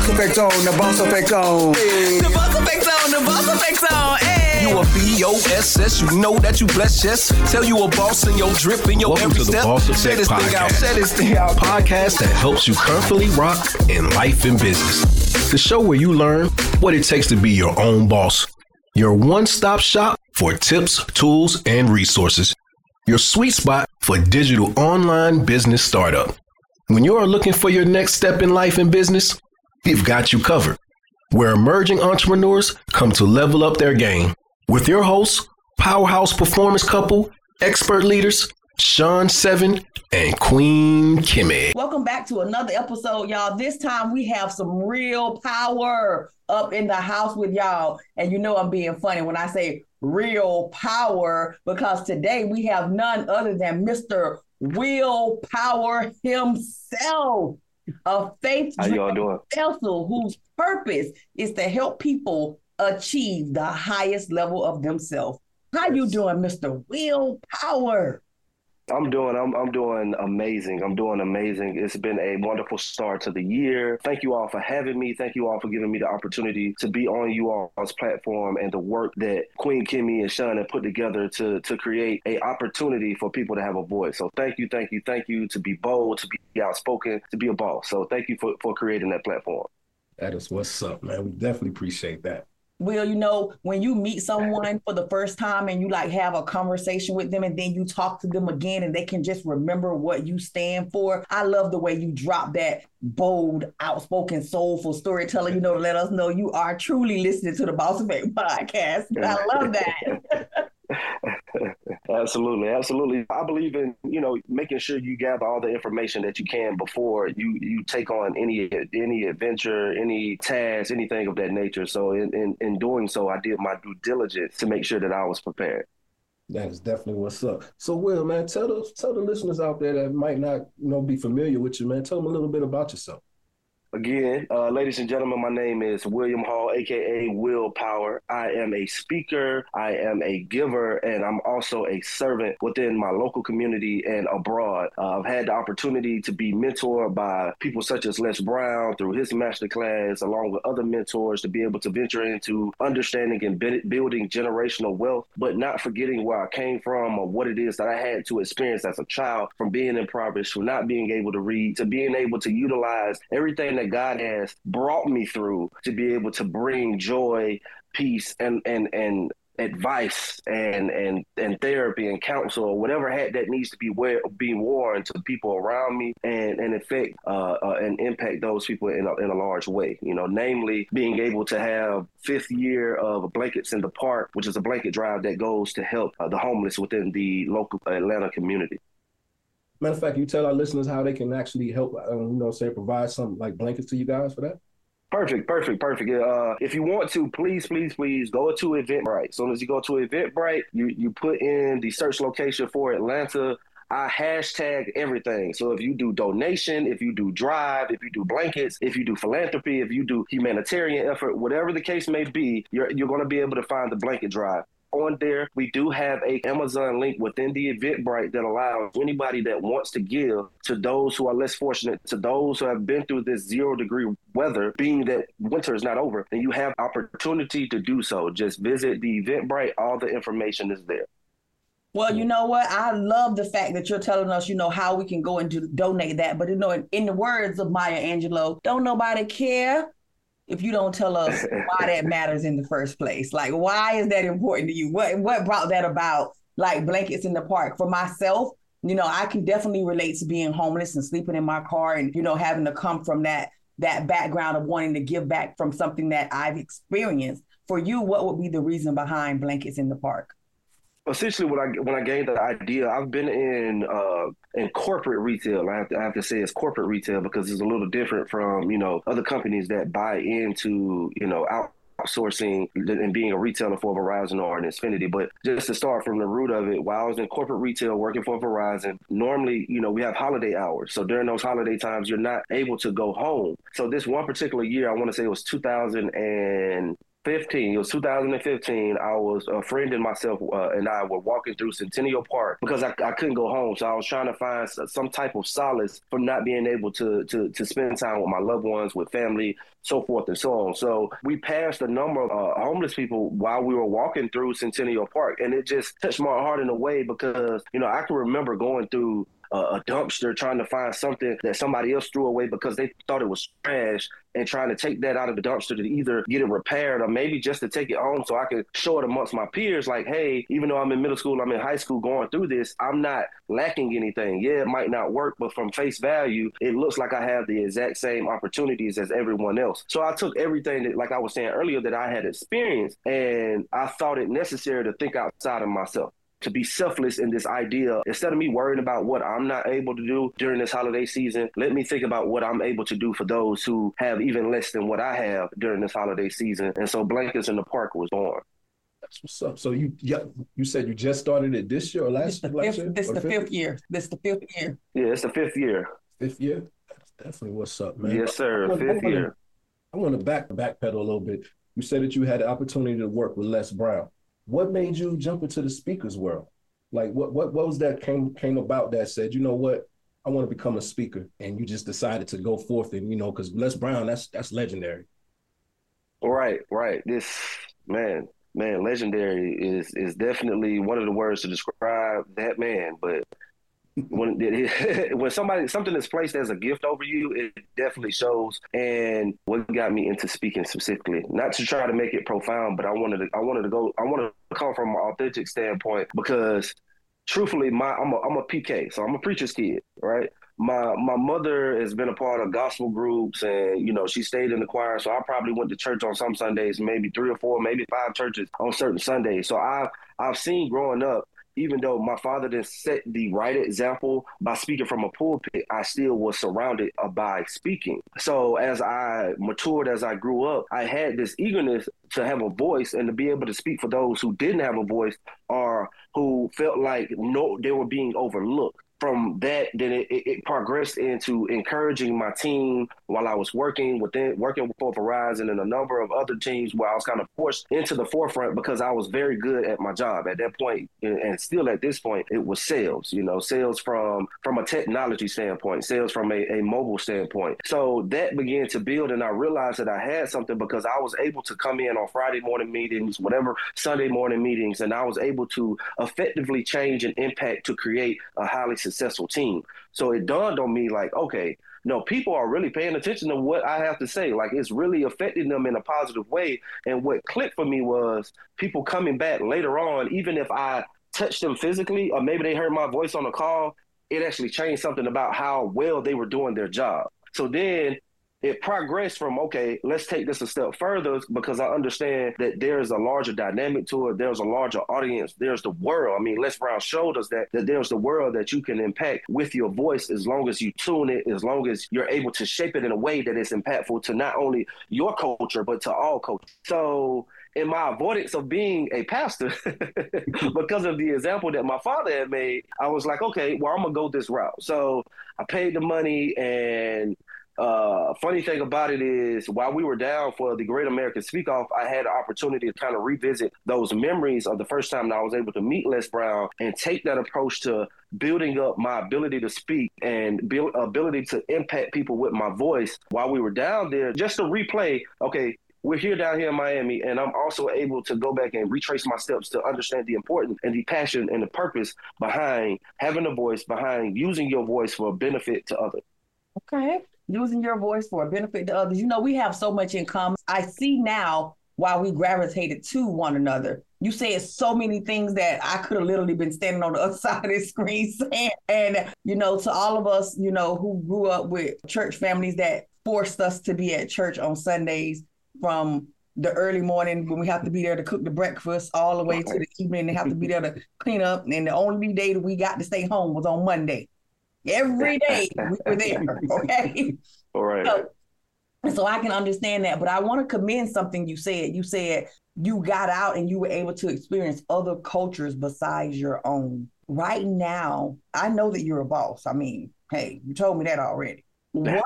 boss effect on, the boss effect on. The boss effect on, the boss effect on. Hey. You a B-O-S-S, you know that you blessed, yes. Tell you a boss in your drip in your Welcome every to the step. Boss Share Effect this thing out, Podcast. share this thing out. podcast that helps you comfortably rock in life and business. The show where you learn what it takes to be your own boss. Your one stop shop for tips, tools, and resources. Your sweet spot for digital online business startup. When you are looking for your next step in life and business, we've got you covered. Where emerging entrepreneurs come to level up their game. With your hosts, powerhouse performance couple, expert leaders, Sean Seven and Queen Kimmy. Welcome back to another episode, y'all. This time we have some real power up in the house with y'all. And you know I'm being funny when I say real power because today we have none other than Mr. Will Power himself, a faith vessel whose purpose is to help people achieve the highest level of themselves. How you doing, Mr. Will Power? I'm doing I'm I'm doing amazing. I'm doing amazing. It's been a wonderful start to the year. Thank you all for having me. Thank you all for giving me the opportunity to be on you all's platform and the work that Queen Kimmy and Sean have put together to to create a opportunity for people to have a voice. So thank you, thank you, thank you to be bold, to be outspoken, to be a boss. So thank you for, for creating that platform. That is what's up, man. We definitely appreciate that. Will, you know, when you meet someone for the first time and you like have a conversation with them and then you talk to them again and they can just remember what you stand for. I love the way you drop that bold, outspoken, soulful storyteller, you know, to let us know you are truly listening to the Boss Effect podcast. I love that. absolutely, absolutely. I believe in you know making sure you gather all the information that you can before you you take on any any adventure, any task, anything of that nature. So in, in in doing so, I did my due diligence to make sure that I was prepared. That is definitely what's up. So, Will, man, tell the tell the listeners out there that might not you know be familiar with you, man. Tell them a little bit about yourself. Again, uh, ladies and gentlemen, my name is William Hall, aka Willpower. I am a speaker, I am a giver, and I'm also a servant within my local community and abroad. Uh, I've had the opportunity to be mentored by people such as Les Brown through his master class, along with other mentors, to be able to venture into understanding and bu- building generational wealth, but not forgetting where I came from or what it is that I had to experience as a child from being impoverished, from not being able to read, to being able to utilize everything that God has brought me through to be able to bring joy, peace, and and and advice and and and therapy and counsel or whatever hat that needs to be wear being worn to the people around me and and affect uh, uh, and impact those people in a, in a large way you know namely being able to have fifth year of blankets in the park which is a blanket drive that goes to help uh, the homeless within the local Atlanta community Matter of fact, you tell our listeners how they can actually help, um, you know, say provide some like blankets to you guys for that. Perfect, perfect, perfect. Uh, if you want to, please, please, please go to Eventbrite. As soon as you go to Eventbrite, you you put in the search location for Atlanta. I hashtag everything. So if you do donation, if you do drive, if you do blankets, if you do philanthropy, if you do humanitarian effort, whatever the case may be, you're you're going to be able to find the blanket drive on there. We do have a Amazon link within the Eventbrite that allows anybody that wants to give to those who are less fortunate, to those who have been through this zero degree weather, being that winter is not over, and you have opportunity to do so. Just visit the Eventbrite. All the information is there. Well, you know what? I love the fact that you're telling us, you know, how we can go and do, donate that. But you know, in, in the words of Maya Angelou, don't nobody care if you don't tell us why that matters in the first place. Like, why is that important to you? What what brought that about? Like blankets in the park. For myself, you know, I can definitely relate to being homeless and sleeping in my car and, you know, having to come from that that background of wanting to give back from something that I've experienced. For you, what would be the reason behind blankets in the park? Essentially when I when I gained the idea, I've been in uh, in corporate retail. I have, to, I have to say it's corporate retail because it's a little different from you know other companies that buy into you know out outsourcing and being a retailer for Verizon or an Xfinity. But just to start from the root of it, while I was in corporate retail working for Verizon, normally, you know, we have holiday hours. So during those holiday times, you're not able to go home. So this one particular year, I want to say it was 2000 and 15. It was 2015. I was a friend and myself uh, and I were walking through Centennial Park because I, I couldn't go home. So I was trying to find some type of solace from not being able to, to, to spend time with my loved ones, with family, so forth and so on. So we passed a number of uh, homeless people while we were walking through Centennial Park. And it just touched my heart in a way because, you know, I can remember going through a, dumpster trying to find something that somebody else threw away because they thought it was trash and trying to take that out of the dumpster to either get it repaired or maybe just to take it home so I could show it amongst my peers like, hey, even though I'm in middle school, I'm in high school going through this, I'm not lacking anything. Yeah, it might not work, but from face value, it looks like I have the exact same opportunities as everyone else. So I took everything that, like I was saying earlier, that I had experienced and I thought it necessary to think outside of myself to be selfless in this idea. Instead of me worrying about what I'm not able to do during this holiday season, let me think about what I'm able to do for those who have even less than what I have during this holiday season. And so Blankets in the Park was born. That's what's up. So you yeah, you said you just started it this year or last, this last year? This is the fifth, fifth year. This the fifth year. Yeah, it's the fifth year. Fifth year? That's definitely what's up, man. Yes, sir. I, fifth I year. I want to back backpedal a little bit. You said that you had the opportunity to work with Les Brown. What made you jump into the speakers world? Like what what what was that came came about that said, you know what, I want to become a speaker, and you just decided to go forth and you know because Les Brown that's that's legendary. Right, right. This man, man, legendary is is definitely one of the words to describe that man. But when when somebody something is placed as a gift over you, it definitely shows. And what got me into speaking specifically, not to try to make it profound, but I wanted to I wanted to go I wanted to come from an authentic standpoint because truthfully, my I'm a I'm a PK, so I'm a preacher's kid, right? My my mother has been a part of gospel groups, and you know she stayed in the choir. So I probably went to church on some Sundays, maybe three or four, maybe five churches on certain Sundays. So I've I've seen growing up even though my father didn't set the right example by speaking from a pulpit, I still was surrounded by speaking. So as I matured, as I grew up, I had this eagerness to have a voice and to be able to speak for those who didn't have a voice or who felt like no, they were being overlooked from that, then it, it, progressed into encouraging my team while I was working within working for Verizon and a number of other teams where I was kind of forced into the forefront because I was very good at my job at that point, and still at this point, it was sales. You know, sales from from a technology standpoint, sales from a, a mobile standpoint. So that began to build, and I realized that I had something because I was able to come in on Friday morning meetings, whatever Sunday morning meetings, and I was able to effectively change and impact to create a highly successful team. So it dawned on me like, okay, no, people are really paying attention to what I have to say. Like it's really affecting them in a positive way. And what clicked for me was people coming back later on, even if I touched them physically, or maybe they heard my voice on a call, it actually changed something about how well they were doing their job. So then it progressed from okay let's take this a step further because i understand that there's a larger dynamic to it. There's a larger audience. There's the world. I mean les brown showed us that, that there's the world that you can impact with your voice as long as you tune it as long as you're able to shape it in a way that is impactful to not only your culture but to all culture so in my avoidance of being a pastor because of the example that my father had made i was like okay well i'm gonna go this route. So i paid the money and uh, funny thing about it is, while we were down for the Great American Speak Off, I had an opportunity to kind of revisit those memories of the first time that I was able to meet Les Brown and take that approach to building up my ability to speak and build ability to impact people with my voice while we were down there. Just to replay, okay, we're here down here in Miami, and I'm also able to go back and retrace my steps to understand the importance and the passion and the purpose behind having a voice, behind using your voice for a benefit to others. Okay using your voice for a benefit to others. You know, we have so much in common. I see now why we gravitated to one another. You said so many things that I could have literally been standing on the other side of this screen saying. And, you know, to all of us, you know, who grew up with church families that forced us to be at church on Sundays from the early morning when we have to be there to cook the breakfast all the way to the evening and have to be there to clean up. And the only day that we got to stay home was on Monday. Every day we were there. Okay. All right. So, so I can understand that. But I want to commend something you said. You said you got out and you were able to experience other cultures besides your own. Right now, I know that you're a boss. I mean, hey, you told me that already. What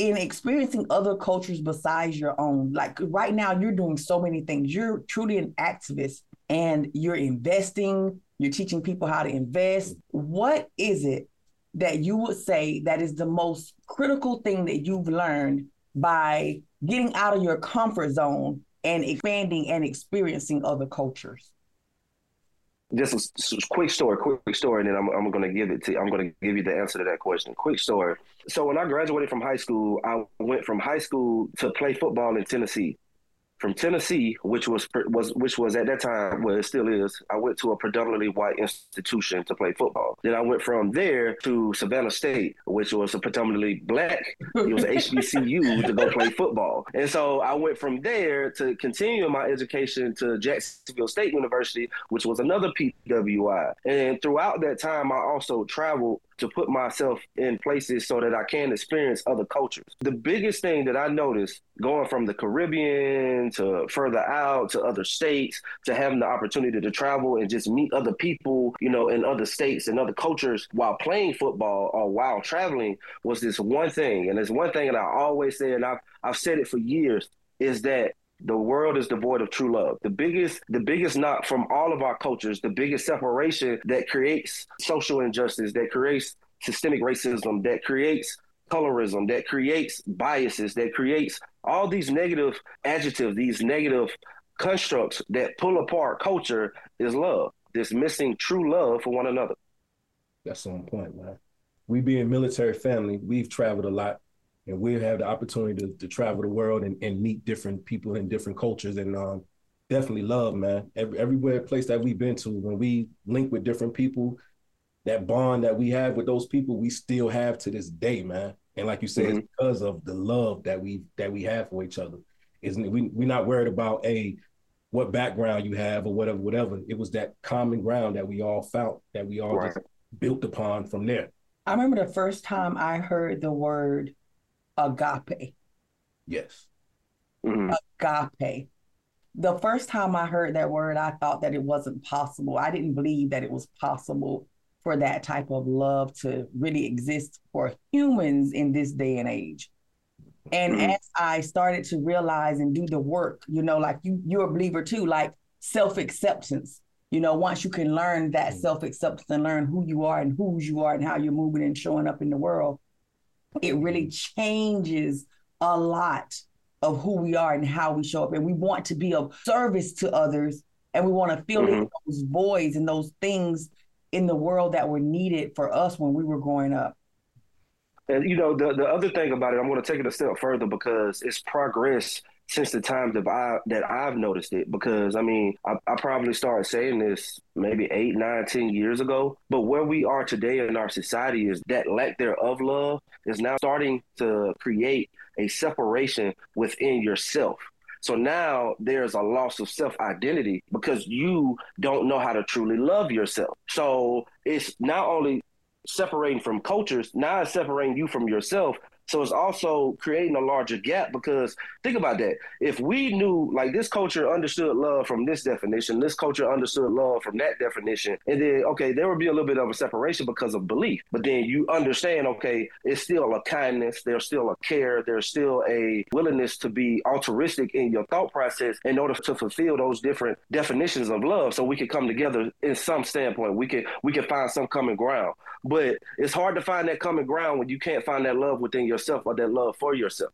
in experiencing other cultures besides your own. Like right now, you're doing so many things. You're truly an activist and you're investing, you're teaching people how to invest. What is it that you would say that is the most critical thing that you've learned by getting out of your comfort zone and expanding and experiencing other cultures? Just a quick story, quick story, and then I'm, I'm going to give it to I'm going to give you the answer to that question. Quick story. So when I graduated from high school, I went from high school to play football in Tennessee from Tennessee, which was was which was at that time, well, it still is. I went to a predominantly white institution to play football. Then I went from there to Savannah State, which was a predominantly black. It was HBCU to go play football, and so I went from there to continue my education to Jacksonville State University, which was another PWI. And throughout that time, I also traveled to put myself in places so that I can experience other cultures. The biggest thing that I noticed going from the Caribbean to further out to other states to having the opportunity to travel and just meet other people, you know, in other states and other cultures while playing football or while traveling was this one thing. And there's one thing that I always say, and I've, I've said it for years, is that the world is devoid of true love. The biggest, the biggest knock from all of our cultures, the biggest separation that creates social injustice, that creates systemic racism, that creates colorism, that creates biases, that creates all these negative adjectives, these negative constructs that pull apart culture is love. This missing true love for one another. That's on point, man. We being military family, we've traveled a lot and we have the opportunity to, to travel the world and, and meet different people in different cultures and um, definitely love, man. Every, everywhere place that we've been to, when we link with different people, that bond that we have with those people, we still have to this day, man. And like you said, mm-hmm. it's because of the love that we that we have for each other. Isn't it? We we're not worried about a what background you have or whatever, whatever. It was that common ground that we all found that we all right. built upon from there. I remember the first time I heard the word agape. Yes. Mm-hmm. Agape. The first time I heard that word, I thought that it wasn't possible. I didn't believe that it was possible for that type of love to really exist for humans in this day and age. And mm-hmm. as I started to realize and do the work, you know, like you, you're a believer too, like self acceptance. You know, once you can learn that mm-hmm. self acceptance and learn who you are and whose you are and how you're moving and showing up in the world, it really changes a lot of who we are and how we show up. And we want to be of service to others and we want to fill mm-hmm. in those voids and those things in the world that were needed for us when we were growing up. And you know, the the other thing about it, I'm going to take it a step further because it's progress since the time that I that I've noticed it. Because I mean, I, I probably started saying this maybe eight, nine, ten years ago. But where we are today in our society is that lack thereof love is now starting to create a separation within yourself. So now there's a loss of self identity because you don't know how to truly love yourself. So it's not only separating from cultures, now it's separating you from yourself so it's also creating a larger gap because think about that. If we knew like this culture understood love from this definition, this culture understood love from that definition, and then okay, there would be a little bit of a separation because of belief. But then you understand, okay, it's still a kindness, there's still a care, there's still a willingness to be altruistic in your thought process in order to fulfill those different definitions of love. So we can come together in some standpoint. We can we can find some common ground. But it's hard to find that common ground when you can't find that love within yourself or that love for yourself.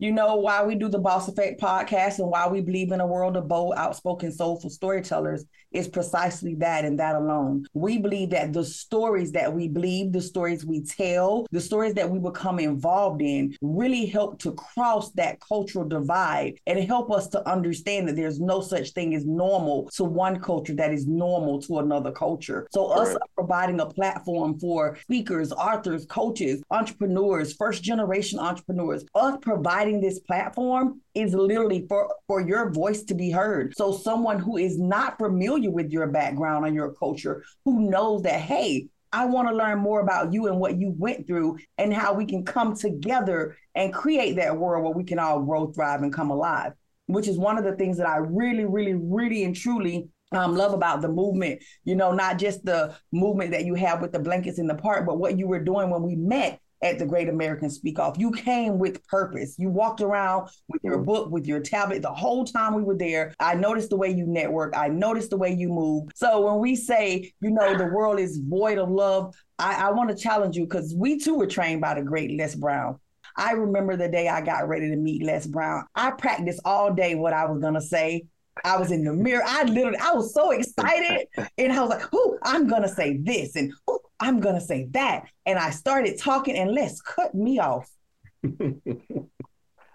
You know why we do the Boss Effect podcast and why we believe in a world of bold, outspoken, soulful storytellers is precisely that and that alone. We believe that the stories that we believe, the stories we tell, the stories that we become involved in really help to cross that cultural divide and help us to understand that there's no such thing as normal to one culture that is normal to another culture. So right. us providing a platform for speakers, authors, coaches, entrepreneurs, first generation entrepreneurs, us providing this platform is literally for, for your voice to be heard. So someone who is not familiar with your background and your culture, who knows that, hey, I want to learn more about you and what you went through and how we can come together and create that world where we can all grow, thrive, and come alive, which is one of the things that I really, really, really and truly um, love about the movement. You know, not just the movement that you have with the blankets in the park, but what you were doing when we met at the Great American Speak Off. You came with purpose. You walked around with your book, with your tablet the whole time we were there. I noticed the way you network. I noticed the way you move. So when we say, you know, the world is void of love, I, I want to challenge you because we too were trained by the great Les Brown. I remember the day I got ready to meet Les Brown. I practiced all day what I was gonna say. I was in the mirror. I literally, I was so excited, and I was like, "Ooh, I'm gonna say this," and "Ooh, I'm gonna say that," and I started talking, and Les cut me off.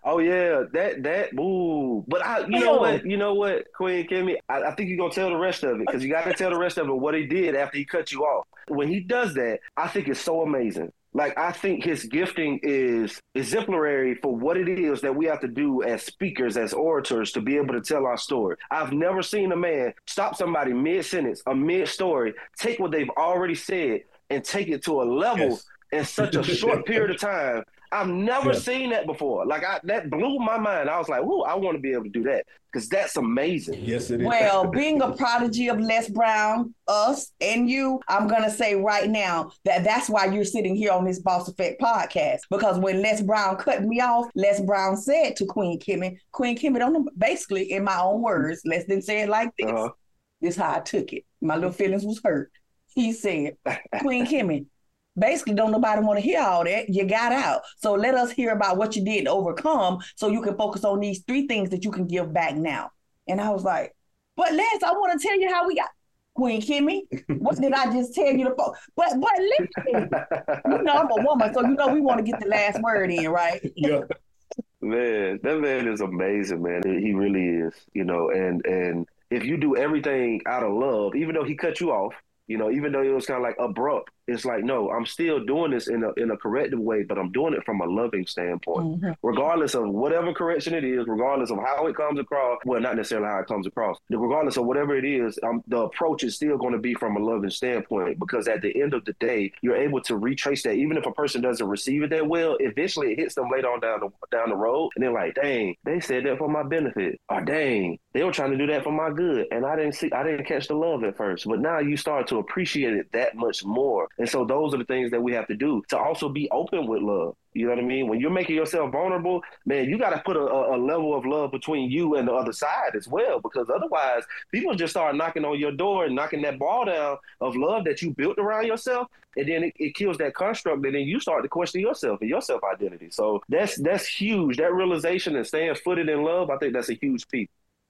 Oh yeah, that that ooh. But I, you know what, you know what, Queen Kimmy, I, I think you're gonna tell the rest of it because you got to tell the rest of it what he did after he cut you off. When he does that, I think it's so amazing. Like I think his gifting is exemplary for what it is that we have to do as speakers, as orators, to be able to tell our story. I've never seen a man stop somebody mid sentence, a mid story, take what they've already said, and take it to a level Yes. in such a short period of time. I've never Yeah. seen that before. Like I, that blew my mind. I was like, "Ooh, I want to be able to do that because that's amazing." Yes, it is. Well, being a prodigy of Les Brown, us and you, I'm gonna say right now that that's why you're sitting here on this Boss Effect podcast. Because when Les Brown cut me off, Les Brown said to Queen Kimmy, Queen Kimmy, don't basically in my own words, Les didn't say it like this. Uh-huh. This how I took it. My little feelings was hurt. He said, Queen Kimmy, basically don't nobody want to hear all that. You got out. So let us hear about what you did to overcome so you can focus on these three things that you can give back now. And I was like, but Les, I want to tell you how we got Queen Kimmy. What did I just tell you to fo- But but listen, you know I'm a woman, so you know we want to get the last word in, right? yeah. Man, that man is amazing, man. He really is, you know, and and if you do everything out of love, even though he cut you off, you know, even though it was kind of like abrupt, it's like, no, I'm still doing this in a in a corrective way, but I'm doing it from a loving standpoint. Mhm. Regardless of whatever correction it is, regardless of how it comes across, well, not necessarily how it comes across, regardless of whatever it is, um, the approach is still going to be from a loving standpoint because at the end of the day, you're able to retrace that. Even if a person doesn't receive it that well, eventually it hits them later on down the down the road, and they're like, "Dang, they said that for my benefit," or "Dang, they were trying to do that for my good," and I didn't see, I didn't catch the love at first, but now you start to appreciate it that much more. And so those are the things that we have to do to also be open with love. You know what I mean? When you're making yourself vulnerable, man, you got to put a, a level of love between you and the other side as well, because otherwise, people just start knocking on your door and knocking that ball down of love that you built around yourself, and then it, it kills that construct, and then you start to question yourself and your self identity. So that's that's huge. That realization and staying footed in love, I think that's a huge piece.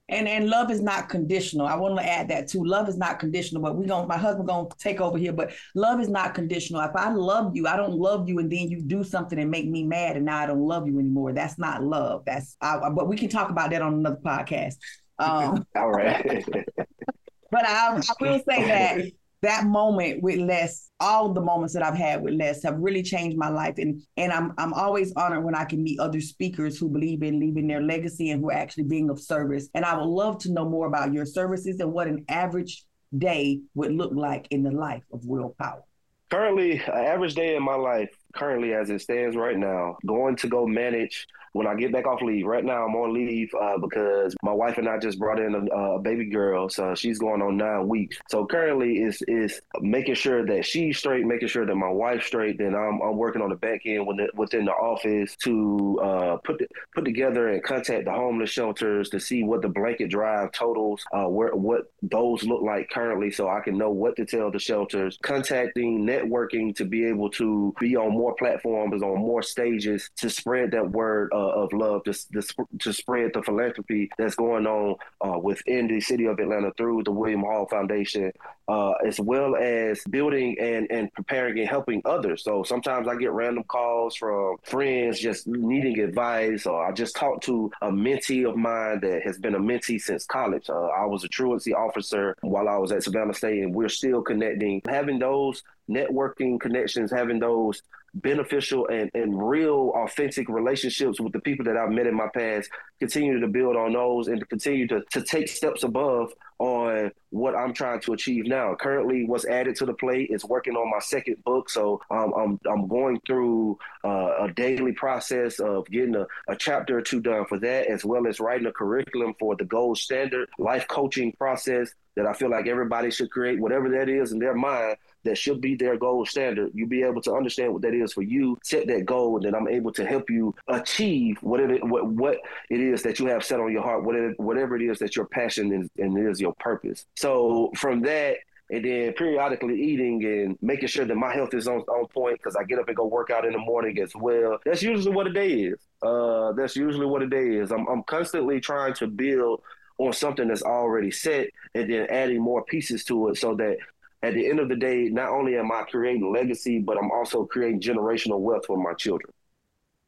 And and love is not conditional. I want to add that too. Love is not conditional, but we going my husband gonna take over here. But love is not conditional. If I love you, I don't love you, and then you do something and make me mad, and now I don't love you anymore. That's not love. That's I, but we can talk about that on another podcast. Um, All right. but I, I will say that that moment with Les, all the moments that I've had with Les have really changed my life. And and I'm I'm always honored when I can meet other speakers who believe in leaving their legacy and who are actually being of service. And I would love to know more about your services and what an average day would look like in the life of willpower. currently, an average day in my life, currently as it stands right now, going to go manage when I get back off leave. Right now, I'm on leave uh, because my wife and I just brought in a, a baby girl, so she's going on nine weeks. So currently, is is making sure that she's straight, making sure that my wife's straight. Then I'm, I'm working on the back end within, within the office to uh, put put together and contact the homeless shelters to see what the blanket drive totals, uh, where what those look like currently, so I can know what to tell the shelters. Contacting, networking to be able to be on more platforms, on more stages to spread that word uh, of love, to, to, to spread the philanthropy that's going on uh, within the city of Atlanta through the William Hall Foundation, uh, as well as building and, and preparing and helping others. So sometimes I get random calls from friends just needing advice, or I just talked to a mentee of mine that has been a mentee since college. Uh, I was a truancy officer while I was at Savannah State, and we're still connecting. Having those networking connections, having those beneficial and, and real authentic relationships with the people that I've met in my past, continue to build on those and to continue to, to take steps above on what I'm trying to achieve now. Currently, what's added to the plate is working on my second book. So um, I'm, I'm going through uh, a daily process of getting a, a chapter or two done for that, as well as writing a curriculum for the gold standard life coaching process that I feel like everybody should create, whatever that is in their mind that should be their gold standard. you'll be able to understand what that is for you, set that goal, and then I'm able to help you achieve whatever what, what it is that you have set on your heart, whatever whatever it is that your passion is and is your purpose. So from that, and then periodically eating and making sure that my health is on, on point because I get up and go work out in the morning as well. That's usually what a day is. Uh, that's usually what a day is. I'm, I'm constantly trying to build on something that's already set and then adding more pieces to it so that at the end of the day, not only am I creating legacy, but I'm also creating generational wealth for my children.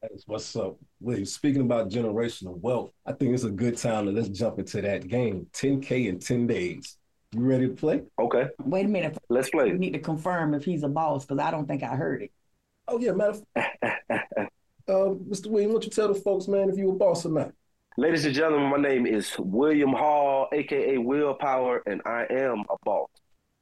That's what's up. William, speaking about generational wealth, I think it's a good time to let's jump into that game. 10K in 10 days. You ready to play? Okay. Wait a minute. Let's play. We need to confirm if he's a boss because I don't think I heard it. Oh, yeah, matter of uh, Mr. William, why don't you tell the folks, man, if you a boss or not? Ladies and gentlemen, my name is William Hall, aka Willpower, and I am a boss.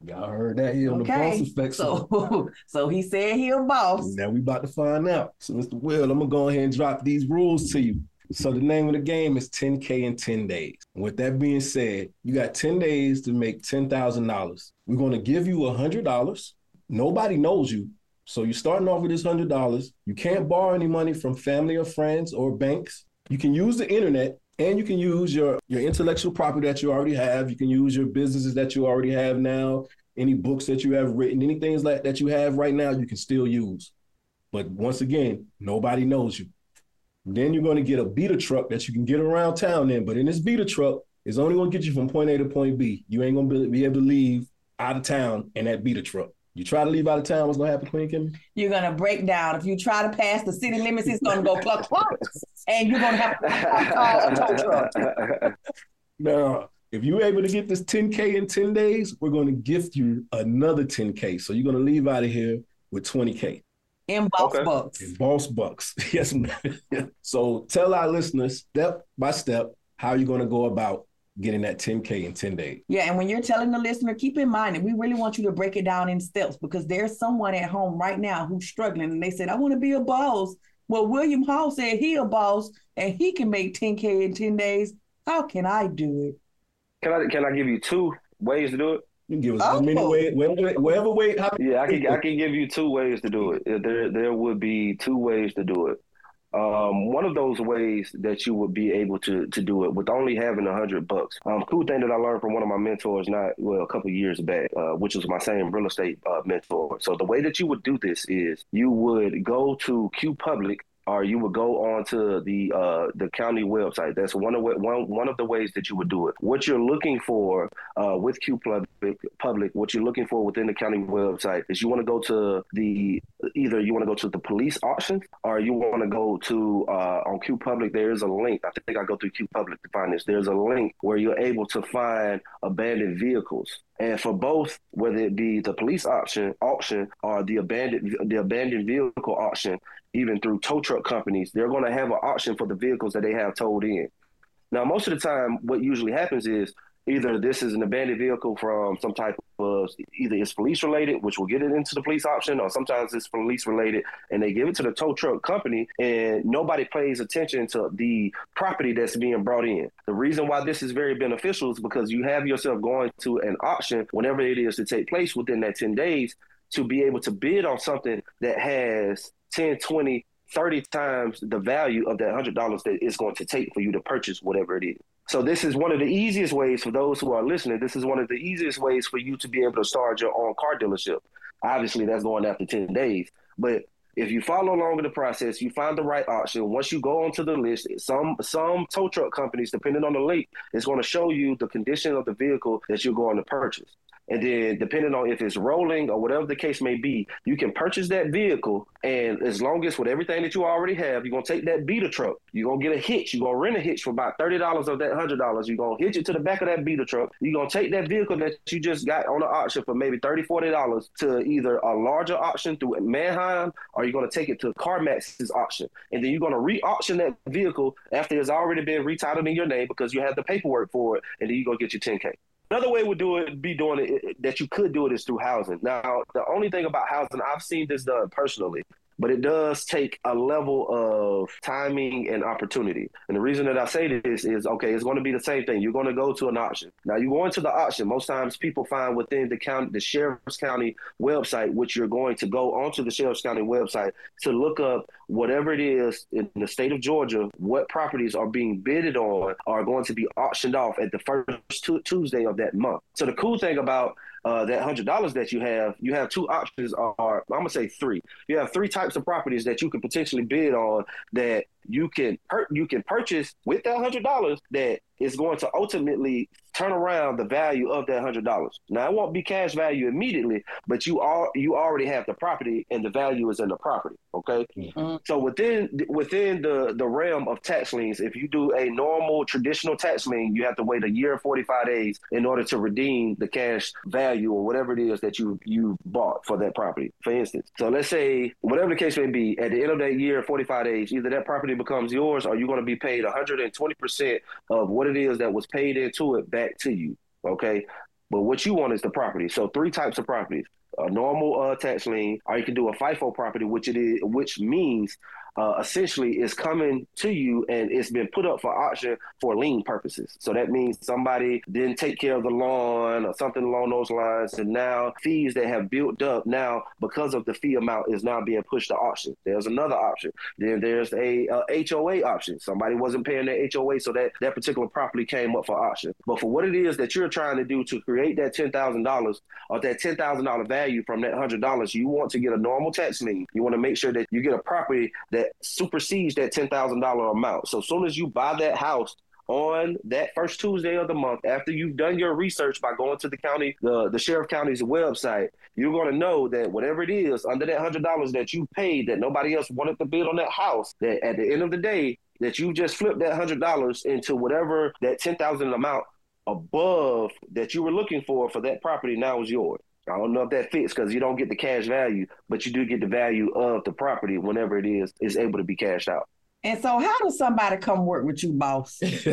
Y'all heard that here on okay. the boss effect. So, so he said he a boss. Now we about to find out. So, Mr. Will, I'm gonna go ahead and drop these rules to you. So the name of the game is 10K in 10 days. With that being said, you got 10 days to make $10,000. We're going to give you $100. Nobody knows you. So you're starting off with this $100. You can't borrow any money from family or friends or banks. You can use the internet and you can use your, your intellectual property that you already have. You can use your businesses that you already have now, any books that you have written, anything like that you have right now, you can still use. But once again, nobody knows you. Then you're going to get a beater truck that you can get around town in. But in this beater truck, it's only going to get you from point A to point B. You ain't going to be able to leave out of town in that beater truck. You try to leave out of town, what's going to happen, Queen Kim? You're going to break down. If you try to pass the city limits, it's going to go cluck cluck. and you're going to have to call a tow truck. Now, if you're able to get this 10K in 10 days, we're going to gift you another 10K. So you're going to leave out of here with 20K. In boss Okay. bucks. In boss bucks. Yes. ma'am. so tell our listeners step by step how you're going to go about getting that 10K in 10 days. Yeah, and when you're telling the listener, keep in mind that we really want you to break it down in steps because there's someone at home right now who's struggling and they said, I want to be a boss. Well, William Hall said he a boss and he can make 10K in 10 days. How can I do it? Can I can I give you two ways to do it? You can give us as many Oh. ways, wherever, wherever way. How, Yeah, I can I can give you two ways to do it. There there would be two ways to do it. Um, one of those ways that you would be able to to do it with only having a hundred bucks. Um, cool thing that I learned from one of my mentors, not well, a couple years back, uh, which was my same real estate uh, mentor. So the way that you would do this is you would go to Q Public or you would go on to the uh, the county website. That's one of one one of the ways that you would do it. What you're looking for uh, with Q Public, public, what you're looking for within the county website is you want to go to the either you want to go to the police auctions or you want to go to uh, on Q Public. There is a link. I think I go through Q Public to find this. There's a link where you're able to find abandoned vehicles. And for both, whether it be the police auction, auction or the abandoned the abandoned vehicle auction, even through tow truck companies, they're going to have an auction for the vehicles that they have towed in. Now, most of the time, what usually happens is either this is an abandoned vehicle from some type of either it's police related, which will get it into the police option, or sometimes it's police related, and they give it to the tow truck company, and nobody pays attention to the property that's being brought in. The reason why this is very beneficial is because you have yourself going to an auction whenever it is to take place within that 10 days to be able to bid on something that has 10, 20, 30 times the value of that $100 that it's going to take for you to purchase whatever it is. So this is one of the easiest ways for those who are listening. This is one of the easiest ways for you to be able to start your own car dealership. Obviously, that's going after 10 days, but if you follow along in the process, you find the right option. Once you go onto the list, some some tow truck companies, depending on the link, is going to show you the condition of the vehicle that you're going to purchase. And then, depending on if it's rolling or whatever the case may be, you can purchase that vehicle. And as long as with everything that you already have, you're gonna take that beater truck. You're gonna get a hitch. You're gonna rent a hitch for about thirty dollars of that hundred dollars. You're gonna hitch it to the back of that beater truck. You're gonna take that vehicle that you just got on the auction for maybe $30, 40 dollars to either a larger auction through Manheim, or you're gonna take it to CarMax's auction, and then you're gonna re-auction that vehicle after it's already been retitled in your name because you have the paperwork for it, and then you're gonna get your 10k. Another way would do it, be doing it that you could do it is through housing. Now, the only thing about housing, I've seen this done personally. But it does take a level of timing and opportunity. And the reason that I say this is okay, it's going to be the same thing. You're going to go to an auction. Now, you go into the auction. Most times, people find within the county, the sheriff's county website, which you're going to go onto the sheriff's county website to look up whatever it is in the state of Georgia, what properties are being bidded on are going to be auctioned off at the first Tuesday of that month. So the cool thing about uh, that hundred dollars that you have, you have two options. Are I'm gonna say three. You have three types of properties that you can potentially bid on that you can per- you can purchase with that hundred dollars that is going to ultimately turn around the value of that hundred dollars. Now it won't be cash value immediately, but you are you already have the property and the value is in the property. Okay, mm-hmm. so within within the the realm of tax liens, if you do a normal traditional tax lien, you have to wait a year and forty five days in order to redeem the cash value or whatever it is that you you bought for that property. For instance, so let's say whatever the case may be, at the end of that year forty five days, either that property becomes yours or you're going to be paid one hundred and twenty percent of what it is that was paid into it back to you. Okay. But what you want is the property. So three types of properties: a normal uh, tax lien, or you can do a FIFO property, which it is, which means uh, essentially is coming to you and it's been put up for auction for lien purposes. So that means somebody didn't take care of the lawn or something along those lines, and now fees that have built up now because of the fee amount is now being pushed to auction. There's another option. Then there's a, a HOA option. Somebody wasn't paying their HOA, so that that particular property came up for auction. But for what it is that you're trying to do to create that ten thousand dollars or that ten thousand dollar value from that hundred dollars, you want to get a normal tax lien. You want to make sure that you get a property that that supersedes that ten thousand dollar amount. So as soon as you buy that house on that first Tuesday of the month, after you've done your research by going to the county, the, the sheriff county's website, you're going to know that whatever it is under that hundred dollars that you paid that nobody else wanted to bid on that house, that at the end of the day, that you just flipped that hundred dollars into whatever that ten thousand amount above that you were looking for for that property now is yours. I don't know if that fits because you don't get the cash value, but you do get the value of the property whenever it is is able to be cashed out. And so, how does somebody come work with you, boss?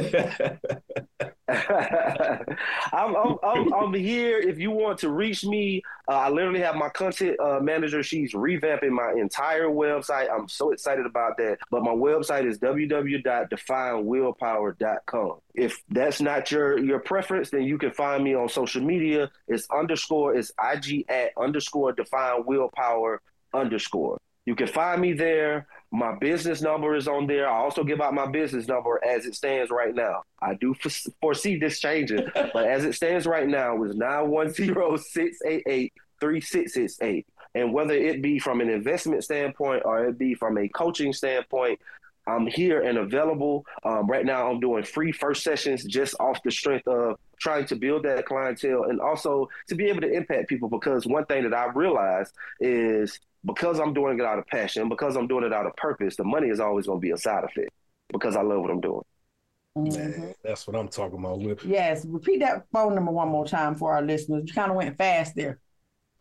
I'm, I'm, I'm, here. If you want to reach me, uh, I literally have my content uh, manager. She's revamping my entire website. I'm so excited about that. But my website is www.definewillpower.com. If that's not your your preference, then you can find me on social media. It's underscore, it's IG at underscore define willpower underscore. You can find me there. My business number is on there. I also give out my business number as it stands right now. I do foresee this changing, but as it stands right now is 910-688-3668. And whether it be from an investment standpoint or it be from a coaching standpoint, I'm here and available. Um, right now, I'm doing free first sessions just off the strength of trying to build that clientele and also to be able to impact people. Because one thing that I realized is because I'm doing it out of passion, because I'm doing it out of purpose, the money is always going to be a side effect because I love what I'm doing. Mm-hmm. Man, that's what I'm talking about. With yes, repeat that phone number one more time for our listeners. You kind of went fast there.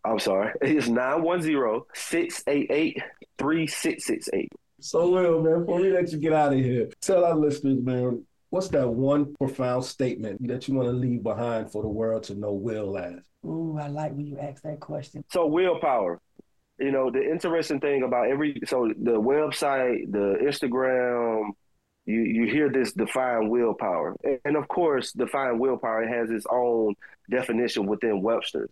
I'm sorry. It's 910-688-3668. So well, man, before we let you get out of here, tell our listeners, man, what's that one profound statement that you want to leave behind for the world to know Will as? Ooh, I like when you ask that question. So willpower you know, the interesting thing about every so the website, the Instagram, you you hear this define willpower, and of course, define willpower has its own definition within Webster.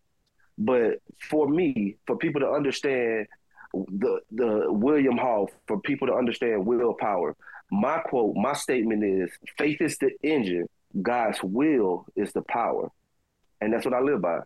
But for me, for people to understand the the William Hall, for people to understand willpower, my quote, my statement is: faith is the engine, God's will is the power, and that's what I live by.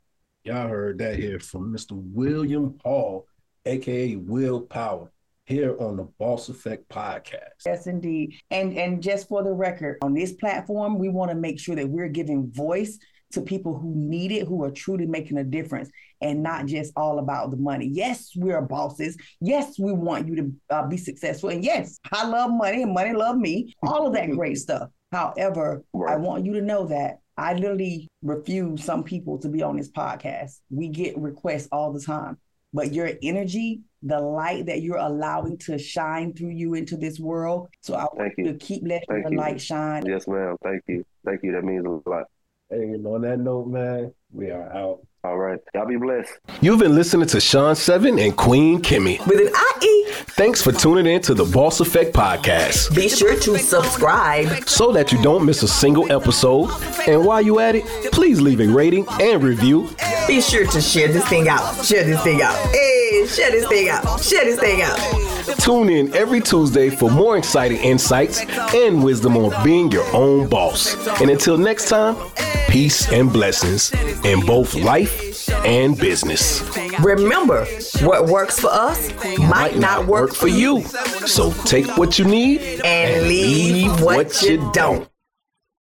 Y'all heard that here from Mr. William Hall aka Willpower, here on the Boss Effect podcast. Yes, indeed. And and just for the record, on this platform, we want to make sure that we're giving voice to people who need it, who are truly making a difference, and not just all about the money. Yes, we're bosses. Yes, we want you to uh, be successful. And yes, I love money and money love me. All of that great stuff. However, right. I want you to know that I literally refuse some people to be on this podcast. We get requests all the time but your energy, the light that you're allowing to shine through you into this world. So I want you to keep letting Thank your you. light shine. Yes, ma'am. Thank you. Thank you. That means a lot. Hey, and on that note, man, we are out. All right. Y'all be blessed. You've been listening to Sean Seven and Queen Kimmy. With an IE. Thanks for tuning in to the Boss Effect Podcast. Be sure to subscribe. So that you don't miss a single episode. And while you're at it, please leave a rating and review. Be sure to share this thing out. Share this thing out. Hey, share this thing out. Share this thing out. Tune in every Tuesday for more exciting insights and wisdom on being your own boss. And until next time, peace and blessings in both life and business. Remember, what works for us might not work for you. So take what you need And leave what you don't.